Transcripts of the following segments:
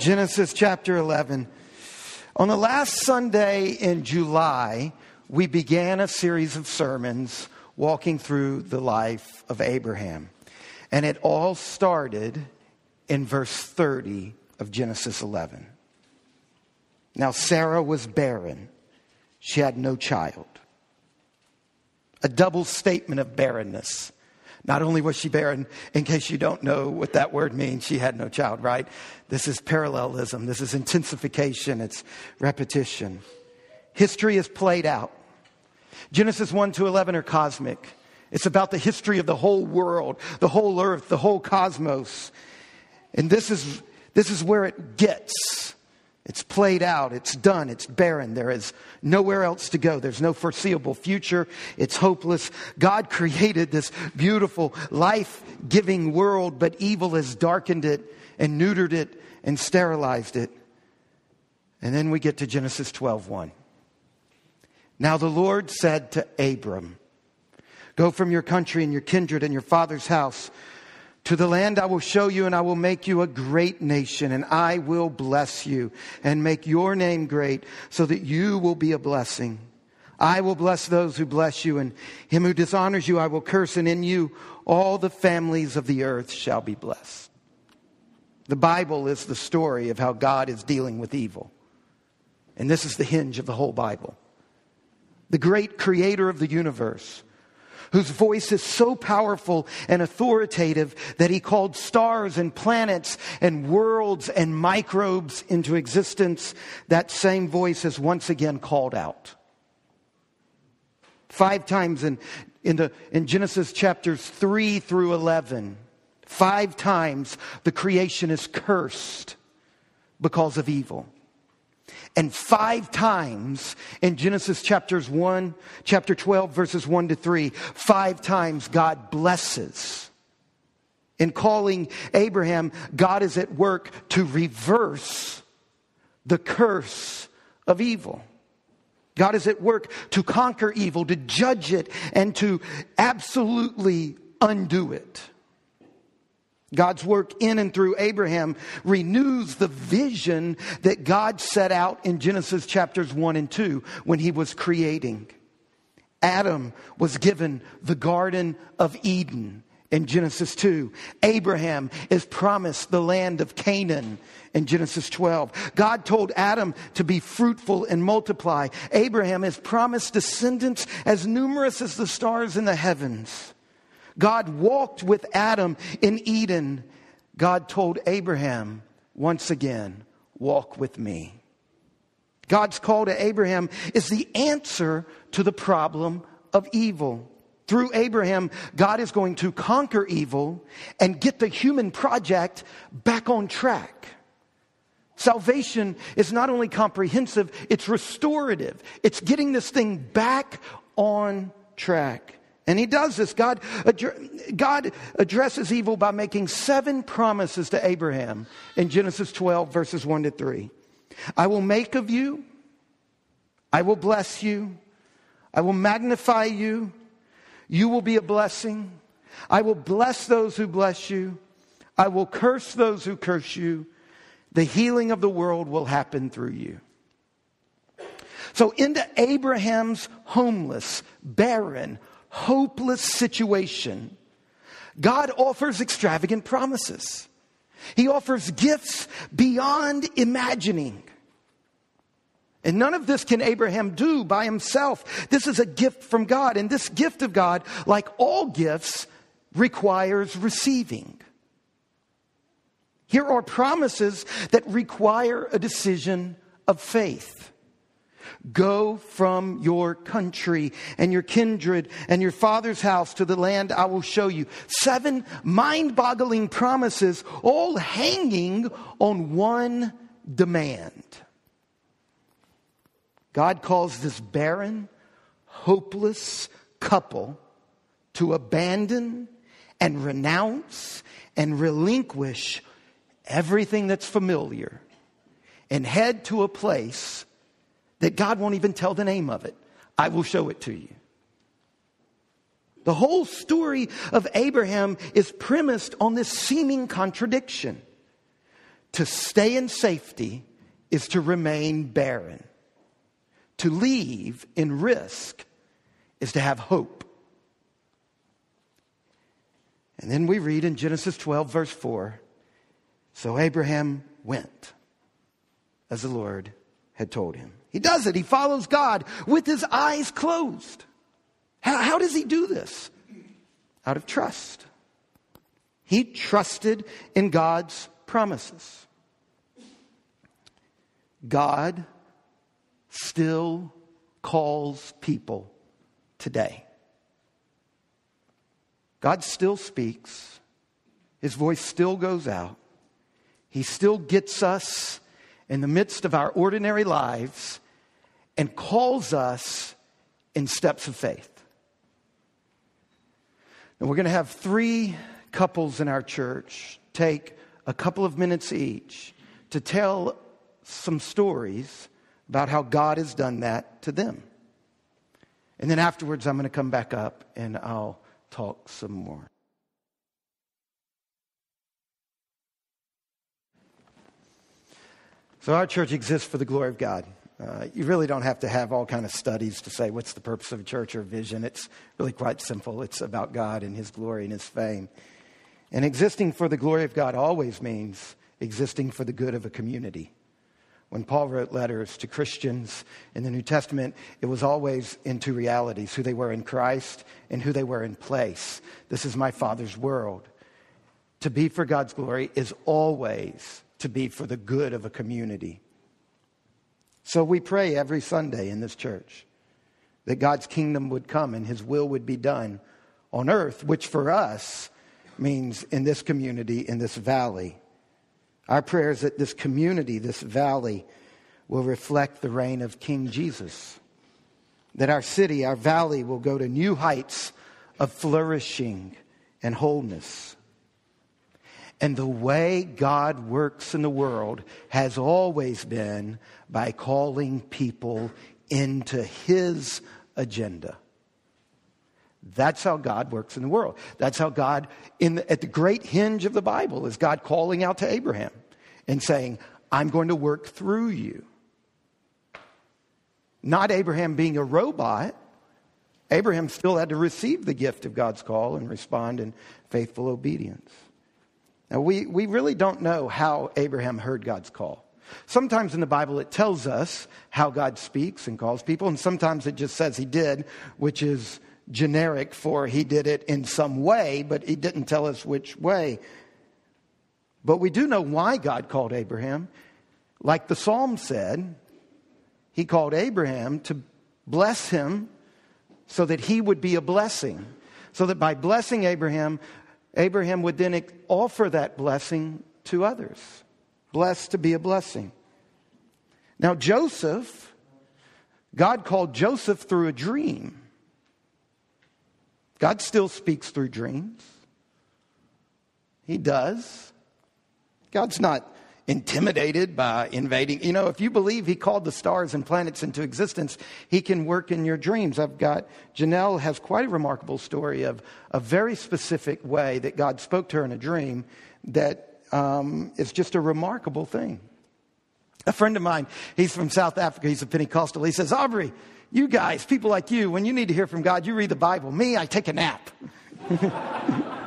Genesis chapter 11. On the last Sunday in July, we began a series of sermons walking through the life of Abraham. And it all started in verse 30 of Genesis 11. Now, Sarah was barren, she had no child. A double statement of barrenness. Not only was she barren, in case you don't know what that word means, she had no child, right? This is parallelism, this is intensification, it's repetition. History is played out. Genesis 1 to 11 are cosmic. It's about the history of the whole world, the whole earth, the whole cosmos. And this is, this is where it gets. It's played out, it's done, it's barren. There is nowhere else to go. There's no foreseeable future. It's hopeless. God created this beautiful, life giving world, but evil has darkened it and neutered it and sterilized it. And then we get to Genesis 12 1. Now the Lord said to Abram, Go from your country and your kindred and your father's house to the land I will show you, and I will make you a great nation, and I will bless you and make your name great so that you will be a blessing. I will bless those who bless you, and him who dishonors you I will curse, and in you all the families of the earth shall be blessed. The Bible is the story of how God is dealing with evil. And this is the hinge of the whole Bible. The great creator of the universe whose voice is so powerful and authoritative that he called stars and planets and worlds and microbes into existence, that same voice is once again called out. Five times in, in, the, in Genesis chapters 3 through 11, five times the creation is cursed because of evil. And five times in Genesis chapters 1, chapter 12, verses 1 to 3, five times God blesses. In calling Abraham, God is at work to reverse the curse of evil. God is at work to conquer evil, to judge it, and to absolutely undo it. God's work in and through Abraham renews the vision that God set out in Genesis chapters 1 and 2 when he was creating. Adam was given the Garden of Eden in Genesis 2. Abraham is promised the land of Canaan in Genesis 12. God told Adam to be fruitful and multiply. Abraham is promised descendants as numerous as the stars in the heavens. God walked with Adam in Eden. God told Abraham once again, walk with me. God's call to Abraham is the answer to the problem of evil. Through Abraham, God is going to conquer evil and get the human project back on track. Salvation is not only comprehensive, it's restorative. It's getting this thing back on track. And he does this. God, God addresses evil by making seven promises to Abraham in Genesis 12, verses 1 to 3. I will make of you, I will bless you, I will magnify you, you will be a blessing. I will bless those who bless you, I will curse those who curse you. The healing of the world will happen through you. So, into Abraham's homeless, barren, hopeless situation, God offers extravagant promises. He offers gifts beyond imagining. And none of this can Abraham do by himself. This is a gift from God. And this gift of God, like all gifts, requires receiving. Here are promises that require a decision of faith. Go from your country and your kindred and your father's house to the land I will show you. Seven mind boggling promises, all hanging on one demand. God calls this barren, hopeless couple to abandon and renounce and relinquish everything that's familiar and head to a place that God won't even tell the name of it. I will show it to you. The whole story of Abraham is premised on this seeming contradiction. To stay in safety is to remain barren. To leave in risk is to have hope. And then we read in Genesis 12, verse 4 So Abraham went as the Lord had told him. He does it, he follows God with his eyes closed. How, how does he do this? Out of trust. He trusted in God's promises. God still calls people today. God still speaks, His voice still goes out. He still gets us in the midst of our ordinary lives and calls us in steps of faith. And we're going to have three couples in our church take a couple of minutes each to tell some stories about how God has done that to them. And then afterwards, I'm going to come back up and I'll talk some more. So, our church exists for the glory of God. Uh, you really don't have to have all kind of studies to say what's the purpose of a church or vision. It's really quite simple. It's about God and His glory and His fame. And existing for the glory of God always means existing for the good of a community. When Paul wrote letters to Christians in the New Testament, it was always in two realities who they were in Christ and who they were in place. This is my Father's world. To be for God's glory is always to be for the good of a community. So we pray every Sunday in this church that God's kingdom would come and his will would be done on earth, which for us means in this community, in this valley. Our prayer is that this community, this valley, will reflect the reign of King Jesus. That our city, our valley, will go to new heights of flourishing and wholeness. And the way God works in the world has always been by calling people into His agenda. That's how God works in the world. That's how God, in the, at the great hinge of the Bible, is God calling out to Abraham and saying, I'm going to work through you. Not Abraham being a robot. Abraham still had to receive the gift of God's call and respond in faithful obedience. Now, we, we really don't know how Abraham heard God's call. Sometimes in the Bible it tells us how God speaks and calls people, and sometimes it just says he did, which is generic for he did it in some way, but he didn't tell us which way. But we do know why God called Abraham. Like the psalm said, he called Abraham to bless him so that he would be a blessing. So that by blessing Abraham, Abraham would then offer that blessing to others. Blessed to be a blessing. Now, Joseph, God called Joseph through a dream. God still speaks through dreams. He does. God's not intimidated by invading. You know, if you believe He called the stars and planets into existence, He can work in your dreams. I've got, Janelle has quite a remarkable story of a very specific way that God spoke to her in a dream that um, is just a remarkable thing. A friend of mine, he's from South Africa, he's a Pentecostal. He says, Aubrey, you guys, people like you, when you need to hear from God, you read the Bible. Me, I take a nap.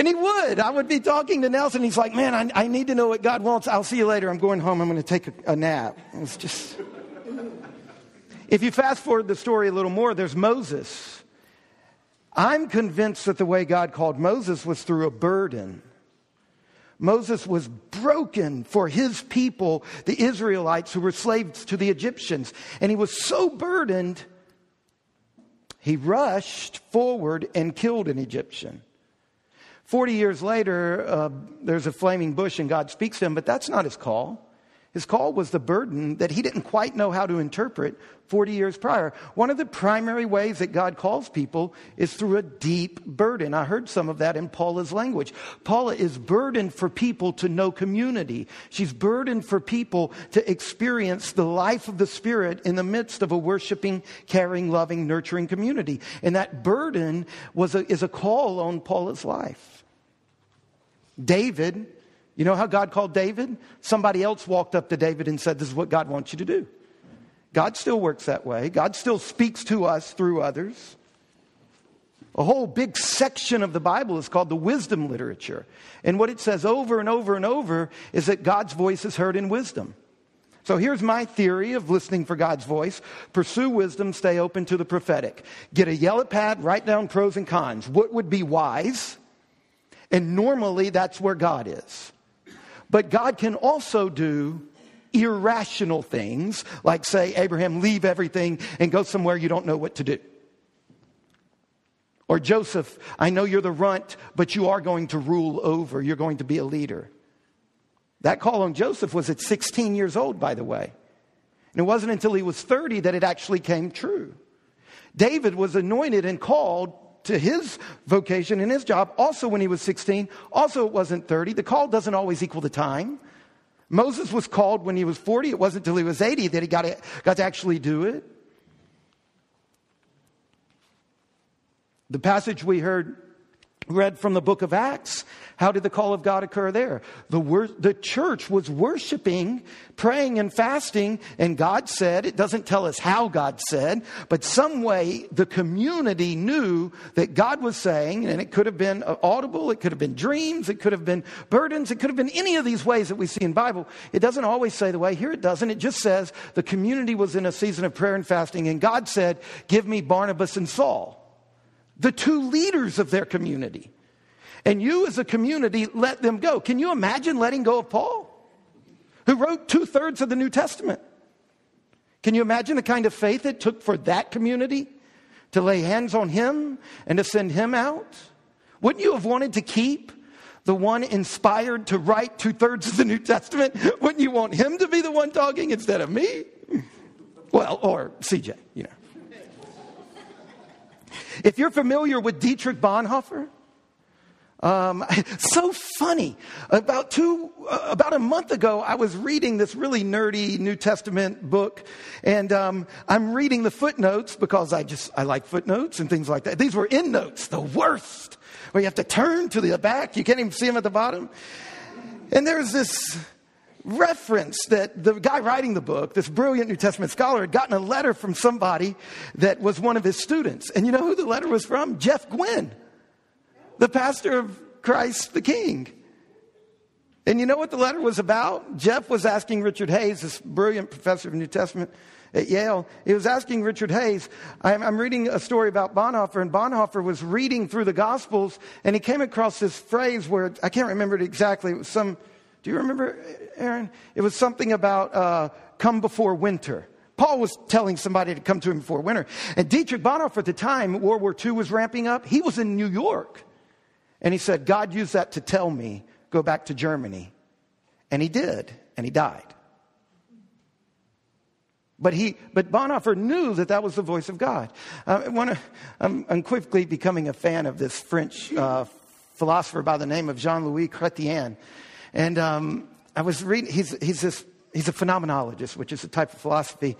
and he would. I would be talking to Nelson. He's like, man, I, I, need to know what God wants. I'll see you later. I'm going home. I'm going to take a, a nap. It's just. if you fast forward the story a little more, there's Moses. I'm convinced that the way God called Moses was through a burden. Moses was broken for his people, the Israelites who were slaves to the Egyptians. And he was so burdened, he rushed forward and killed an Egyptian. 40 years later, uh, there's a flaming bush and God speaks to him, but that's not his call. His call was the burden that he didn't quite know how to interpret 40 years prior. One of the primary ways that God calls people is through a deep burden. I heard some of that in Paula's language. Paula is burdened for people to know community. She's burdened for people to experience the life of the Spirit in the midst of a worshiping, caring, loving, nurturing community. And that burden was a, is a call on Paula's life. David You know how God called David? Somebody else walked up to David and said, This is what God wants you to do. God still works that way. God still speaks to us through others. A whole big section of the Bible is called the wisdom literature. And what it says over and over and over is that God's voice is heard in wisdom. So here's my theory of listening for God's voice. Pursue wisdom, stay open to the prophetic. Get a yellow pad, write down pros and cons. What would be wise? And normally that's where God is. But God can also do irrational things, like say, Abraham, leave everything and go somewhere you don't know what to do. Or Joseph, I know you're the runt, but you are going to rule over. You're going to be a leader. That call on Joseph was at 16 years old, by the way. And it wasn't until he was 30 that it actually came true. David was anointed and called to his vocation and his job also when he was 16. Also, it wasn't 30. The call doesn't always equal the time. Moses was called when he was 40. It wasn't until he was 80 that he got to, got to actually do it. The passage we heard read from the book of Acts, how did the call of God occur there? The, wor- the church was worshiping, praying, and fasting, and God said, it doesn't tell us how God said, but some way the community knew that God was saying, and it could have been uh, audible, it could have been dreams, it could have been burdens, it could have been any of these ways that we see in Bible. It doesn't always say the way, here it doesn't. It just says the community was in a season of prayer and fasting, and God said, give me Barnabas and Saul the two leaders of their community. And you, as a community, let them go. Can you imagine letting go of Paul, who wrote two thirds of the New Testament? Can you imagine the kind of faith it took for that community to lay hands on him and to send him out? Wouldn't you have wanted to keep the one inspired to write two thirds of the New Testament? Wouldn't you want him to be the one talking instead of me? Well, or CJ, you know. If you're familiar with Dietrich Bonhoeffer, um, so funny. About two, uh, about a month ago, I was reading this really nerdy New Testament book, and um, I'm reading the footnotes because I just I like footnotes and things like that. These were endnotes, the worst, where you have to turn to the back. You can't even see them at the bottom. And there's this reference that the guy writing the book, this brilliant New Testament scholar, had gotten a letter from somebody that was one of his students. And you know who the letter was from? Jeff Gwynne, the pastor of Christ the King. And you know what the letter was about? Jeff was asking Richard Hays, this brilliant professor of New Testament at Yale, he was asking Richard Hays, I'm, I'm, reading a story about Bonhoeffer, and Bonhoeffer was reading through the Gospels, and he came across this phrase where I can't remember it exactly. It was some do you remember, Aaron? It was something about uh, come before winter. Paul was telling somebody to come to him before winter. And Dietrich Bonhoeffer at the time, World War II was ramping up. He was in New York. And he said, God used that to tell me, go back to Germany. And he did, and he died. But he, but Bonhoeffer knew that that was the voice of God. Uh, I'm, I'm, quickly becoming a fan of this French uh, philosopher by the name of Jean-Louis Chrétien. And um, I was reading, he's, he's, this, he's a phenomenologist, which is a type of philosophy.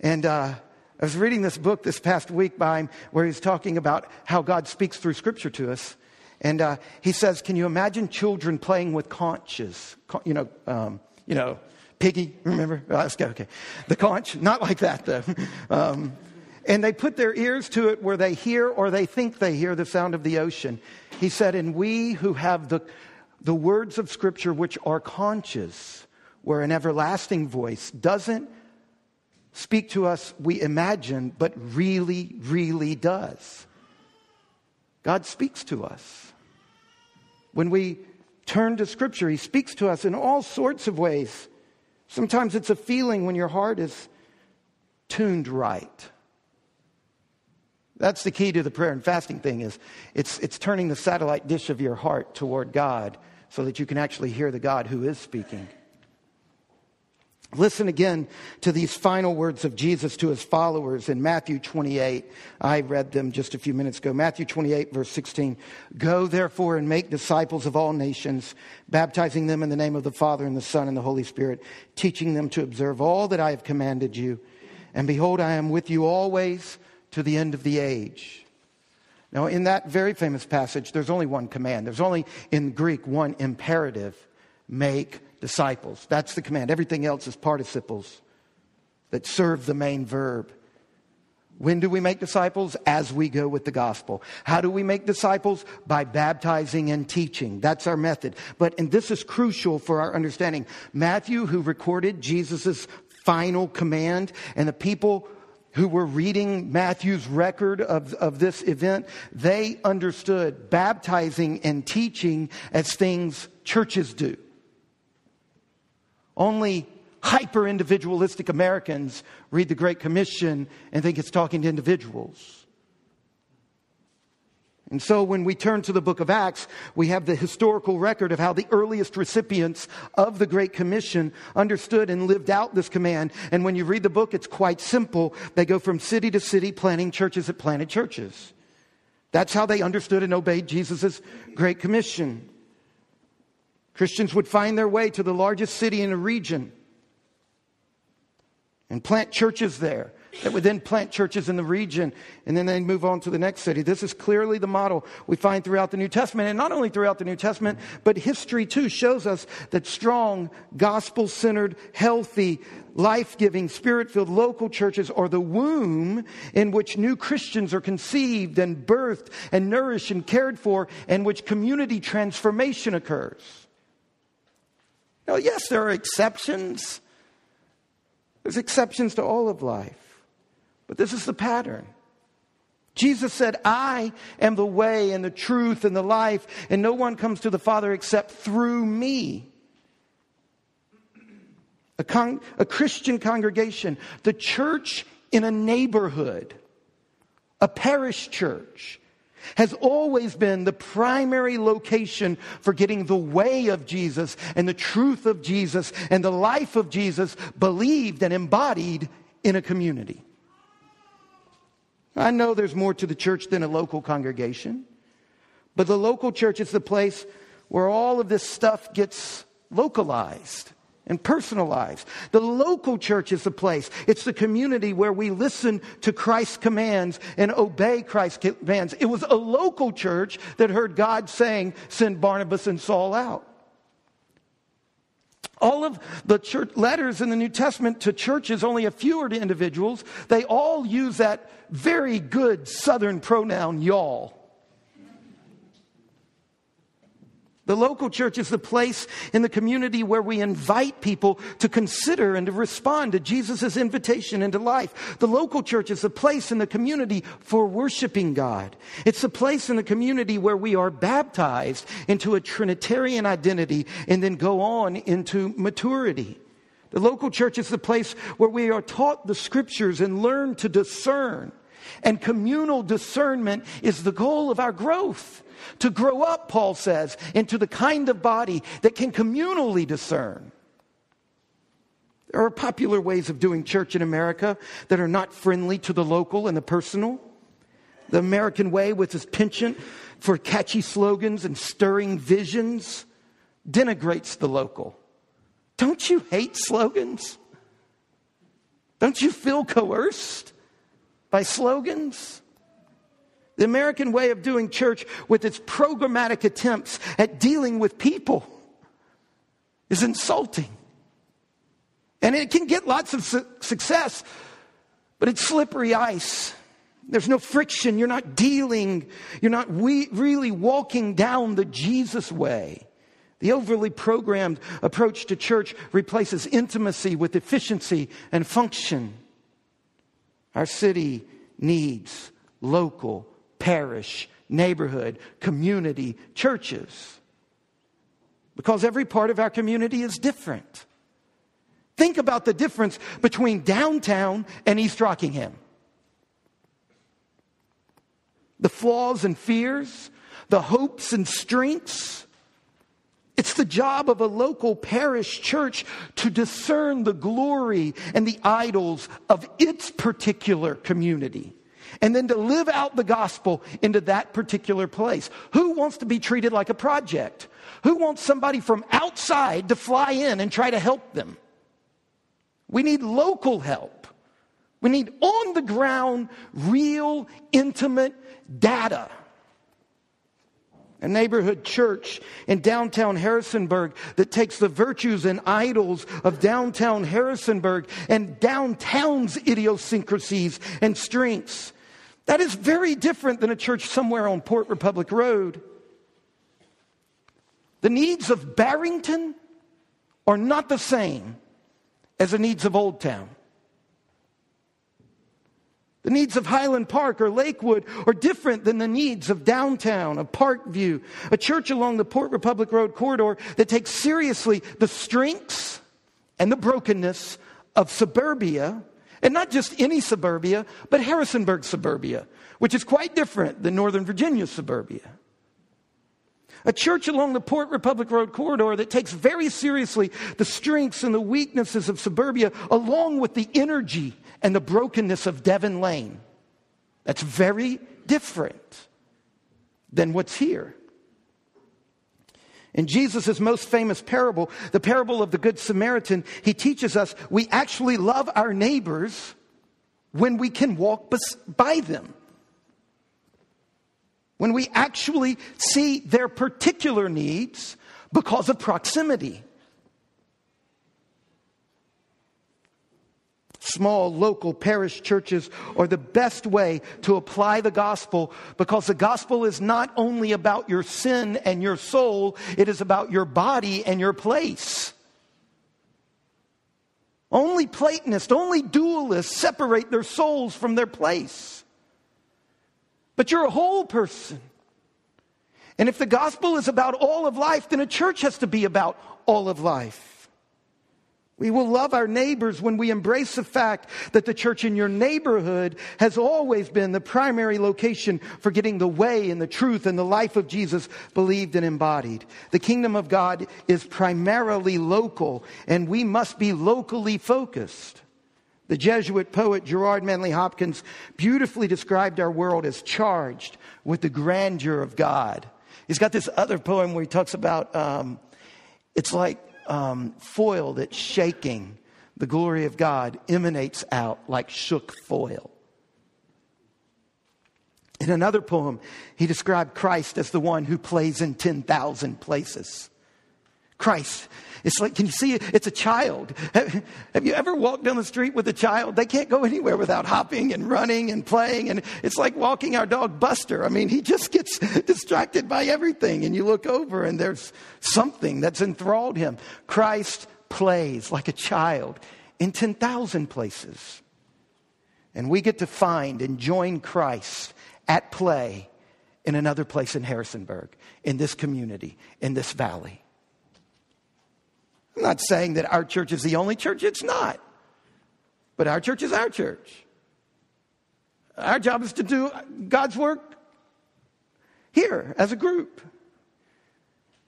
And uh, I was reading this book this past week by him where he's talking about how God speaks through Scripture to us. And uh, he says, Can you imagine children playing with conches? Con- you know, um, you know, piggy, remember? Oh, let's go, okay. The conch, not like that though. Um, and they put their ears to it where they hear or they think they hear the sound of the ocean. He said, And we who have the the words of Scripture, which are conscious, where an everlasting voice doesn't speak to us, we imagine, but really, really does. God speaks to us. When we turn to Scripture, He speaks to us in all sorts of ways. Sometimes it's a feeling when your heart is tuned right. That's the key to the prayer and fasting thing is it's, it's turning the satellite dish of your heart toward God so that you can actually hear the God who is speaking. Listen again to these final words of Jesus to his followers in Matthew 28. I read them just a few minutes ago. Matthew 28, verse 16. Go therefore and make disciples of all nations, baptizing them in the name of the Father and the Son and the Holy Spirit, teaching them to observe all that I have commanded you. And behold, I am with you always to the end of the age. Now, in that very famous passage, there's only one command. There's only, in Greek, one imperative. make disciples. That's the command. Everything else is participles that serve the main verb. When do we make disciples? As we go with the gospel. How do we make disciples? By baptizing and teaching. That's our method. But, and this is crucial for our understanding. Matthew, who recorded Jesus' final command, and the people who were reading Matthew's record of, of this event, they understood baptizing and teaching as things churches do. Only hyper individualistic Americans read the Great Commission and think it's talking to individuals. And so when we turn to the book of Acts, we have the historical record of how the earliest recipients of the Great Commission understood and lived out this command. And when you read the book, it's quite simple. They go from city to city planting churches that planted churches. That's how they understood and obeyed Jesus' Great Commission. Christians would find their way to the largest city in a region and plant churches there that would then plant churches in the region and then they move on to the next city. This is clearly the model we find throughout the New Testament. And not only throughout the New Testament, but history too shows us that strong, gospel centered, healthy, life giving, spirit filled local churches are the womb in which new Christians are conceived and birthed and nourished and cared for, and which community transformation occurs. Now, yes, there are exceptions. There's exceptions to all of life, but this is the pattern. Jesus said, I am the way and the truth and the life, and no one comes to the Father except through me. A, con- a Christian congregation, the church in a neighborhood, a parish church, has always been the primary location for getting the way of Jesus and the truth of Jesus and the life of Jesus believed and embodied in a community. I know there's more to the church than a local congregation, but the local church is the place where all of this stuff gets localized and personalized. The local church is the place. It's the community where we listen to Christ's commands and obey Christ's commands. It was a local church that heard God saying, send Barnabas and Saul out. All of the church letters in the New Testament to churches, only a few are to individuals. They all use that very good southern pronoun, y'all. The local church is the place in the community where we invite people to consider and to respond to Jesus' invitation into life. The local church is the place in the community for worshiping God. It's the place in the community where we are baptized into a Trinitarian identity and then go on into maturity. The local church is the place where we are taught the scriptures and learn to discern. And communal discernment is the goal of our growth. To grow up, Paul says, into the kind of body that can communally discern. There are popular ways of doing church in America that are not friendly to the local and the personal. The American way, with its penchant for catchy slogans and stirring visions, denigrates the local. Don't you hate slogans? Don't you feel coerced by slogans? The American way of doing church with its programmatic attempts at dealing with people is insulting. And it can get lots of su- success, but it's slippery ice. There's no friction. You're not dealing, you're not we- really walking down the Jesus way. The overly programmed approach to church replaces intimacy with efficiency and function. Our city needs local parish, neighborhood, community, churches. Because every part of our community is different. Think about the difference between downtown and East Rockingham. The flaws and fears, the hopes and strengths. It's the job of a local parish church to discern the glory and the idols of its particular community and then to live out the gospel into that particular place. Who wants to be treated like a project? Who wants somebody from outside to fly in and try to help them? We need local help. We need on the ground, real, intimate data. A neighborhood church in downtown Harrisonburg that takes the virtues and idols of downtown Harrisonburg and downtown's idiosyncrasies and strengths. That is very different than a church somewhere on Port Republic Road. The needs of Barrington are not the same as the needs of Old Town. The needs of Highland Park or Lakewood are different than the needs of downtown, of Parkview, a church along the Port Republic Road corridor that takes seriously the strengths and the brokenness of suburbia, and not just any suburbia, but Harrisonburg suburbia, which is quite different than Northern Virginia suburbia. A church along the Port Republic Road corridor that takes very seriously the strengths and the weaknesses of suburbia, along with the energy and the brokenness of Devon Lane. That's very different than what's here. In Jesus' most famous parable, the parable of the Good Samaritan, he teaches us we actually love our neighbors when we can walk by them. When we actually see their particular needs because of proximity. Small local parish churches are the best way to apply the gospel because the gospel is not only about your sin and your soul, it is about your body and your place. Only Platonists, only dualists separate their souls from their place. But you're a whole person. And if the gospel is about all of life, then a church has to be about all of life. We will love our neighbors when we embrace the fact that the church in your neighborhood has always been the primary location for getting the way and the truth and the life of Jesus believed and embodied. The kingdom of God is primarily local, and we must be locally focused. The Jesuit poet Gerard Manley Hopkins beautifully described our world as charged with the grandeur of God. He's got this other poem where he talks about um, it's like um, foil that's shaking, the glory of God emanates out like shook foil. In another poem, he described Christ as the one who plays in 10,000 places. Christ. It's like, can you see it? It's a child. Have, have, you ever walked down the street with a child? They can't go anywhere without hopping and running and playing. And it's like walking our dog Buster. I mean, he just gets distracted by everything. And you look over and there's something that's enthralled him. Christ plays like a child in 10,000 places. And we get to find and join Christ at play in another place in Harrisonburg, in this community, in this valley. I'm not saying that our church is the only church, it's not. But our church is our church. Our job is to do God's work here as a group.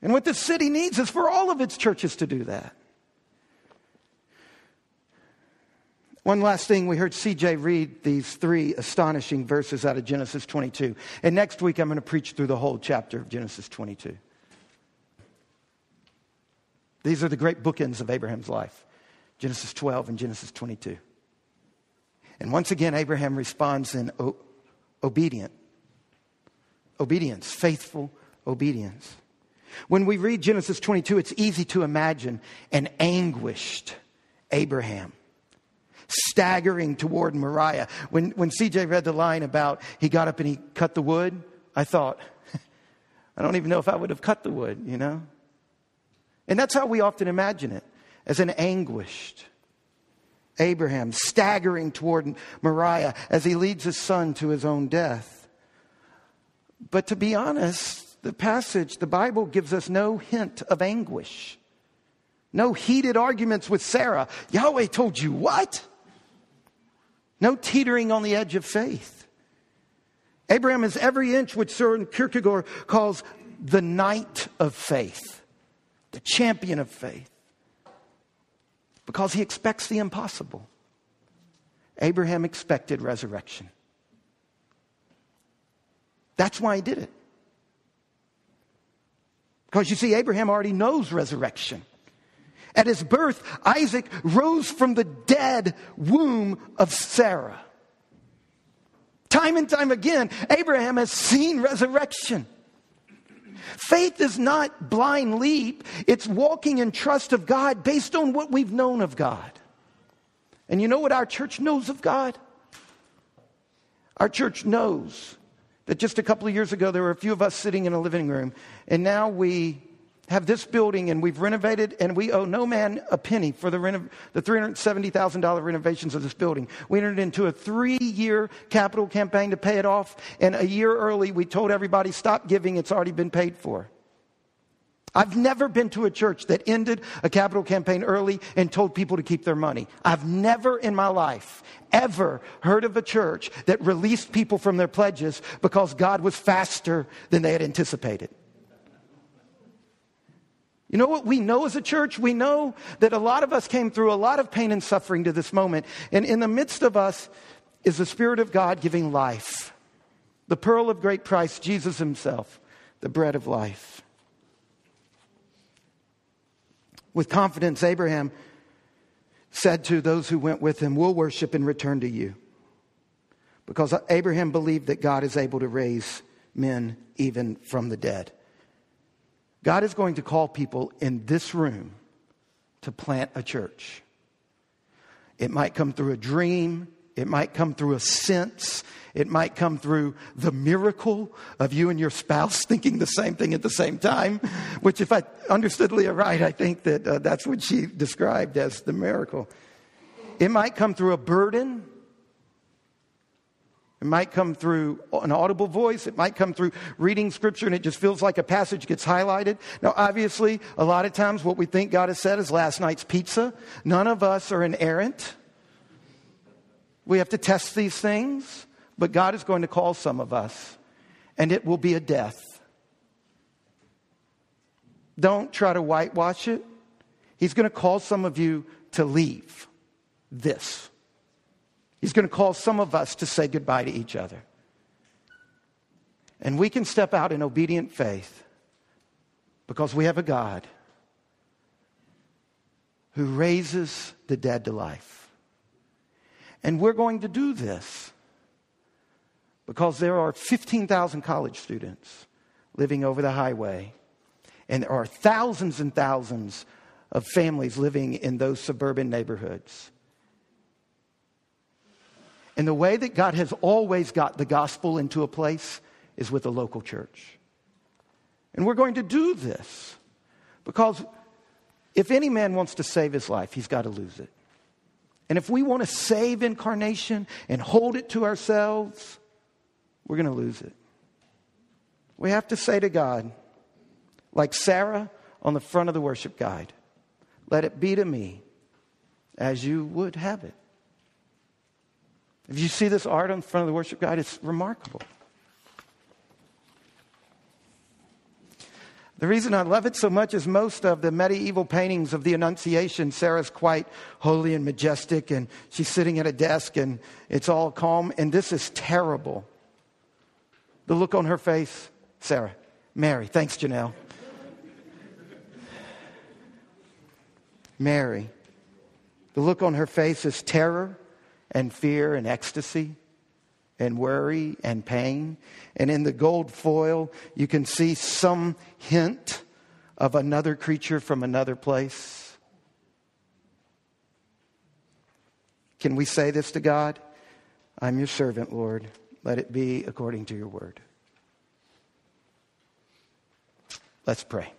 And what this city needs is for all of its churches to do that. One last thing, we heard CJ read these three astonishing verses out of Genesis 22. And next week, I'm going to preach through the whole chapter of Genesis 22. These are the great bookends of Abraham's life Genesis 12 and Genesis 22. And once again, Abraham responds in o- obedient. Obedience, faithful obedience. When we read Genesis 22, it's easy to imagine an anguished Abraham staggering toward Moriah. When, when CJ read the line about he got up and he cut the wood, I thought, I don't even know if I would have cut the wood, you know? And that's how we often imagine it as an anguished Abraham staggering toward Moriah as he leads his son to his own death. But to be honest, the passage, the Bible gives us no hint of anguish. No heated arguments with Sarah. Yahweh told you what? No teetering on the edge of faith. Abraham is every inch what Søren Kierkegaard calls the knight of faith the champion of faith, because he expects the impossible. Abraham expected resurrection. That's why he did it. Because you see, Abraham already knows resurrection. At his birth, Isaac rose from the dead womb of Sarah. Time and time again, Abraham has seen resurrection. Faith is not blind leap, it's walking in trust of God based on what we've known of God. And you know what our church knows of God? Our church knows that just a couple of years ago there were a few of us sitting in a living room, and now we have this building and we've renovated and we owe no man a penny for the, the $370,000 renovations of this building. We entered into a three year capital campaign to pay it off, and a year early we told everybody, stop giving, it's already been paid for. I've never been to a church that ended a capital campaign early and told people to keep their money. I've never in my life ever heard of a church that released people from their pledges because God was faster than they had anticipated. You know what we know as a church? We know that a lot of us came through a lot of pain and suffering to this moment. And in the midst of us is the Spirit of God giving life. The pearl of great price, Jesus Himself, the bread of life. With confidence, Abraham said to those who went with him, We'll worship and return to you. Because Abraham believed that God is able to raise men even from the dead. God is going to call people in this room to plant a church. It might come through a dream, it might come through a sense, it might come through the miracle of you and your spouse thinking the same thing at the same time, which, if I understood Leah right, I think that uh, that's what she described as the miracle. It might come through a burden. It might come through an audible voice. It might come through reading scripture and it just feels like a passage gets highlighted. Now, obviously, a lot of times what we think God has said is last night's pizza. None of us are inerrant. We have to test these things. But God is going to call some of us, and it will be a death. Don't try to whitewash it. He's going to call some of you to leave this. He's going to call some of us to say goodbye to each other. And we can step out in obedient faith because we have a God who raises the dead to life. And we're going to do this because there are 15,000 college students living over the highway, and there are thousands and thousands of families living in those suburban neighborhoods. And the way that God has always got the gospel into a place is with a local church. And we're going to do this because if any man wants to save his life, he's got to lose it. And if we want to save incarnation and hold it to ourselves, we're going to lose it. We have to say to God, like Sarah on the front of the worship guide, let it be to me as you would have it. If you see this art on front of the worship guide, it's remarkable. The reason I love it so much is most of the medieval paintings of the Annunciation, Sarah's quite holy and majestic, and she's sitting at a desk and it's all calm, and this is terrible. The look on her face, Sarah, Mary, thanks, Janelle. Mary, the look on her face is terror and fear and ecstasy and worry and pain. And in the gold foil, you can see some hint of another creature from another place. Can we say this to God? I'm your servant, Lord. Let it be according to your word. Let's pray.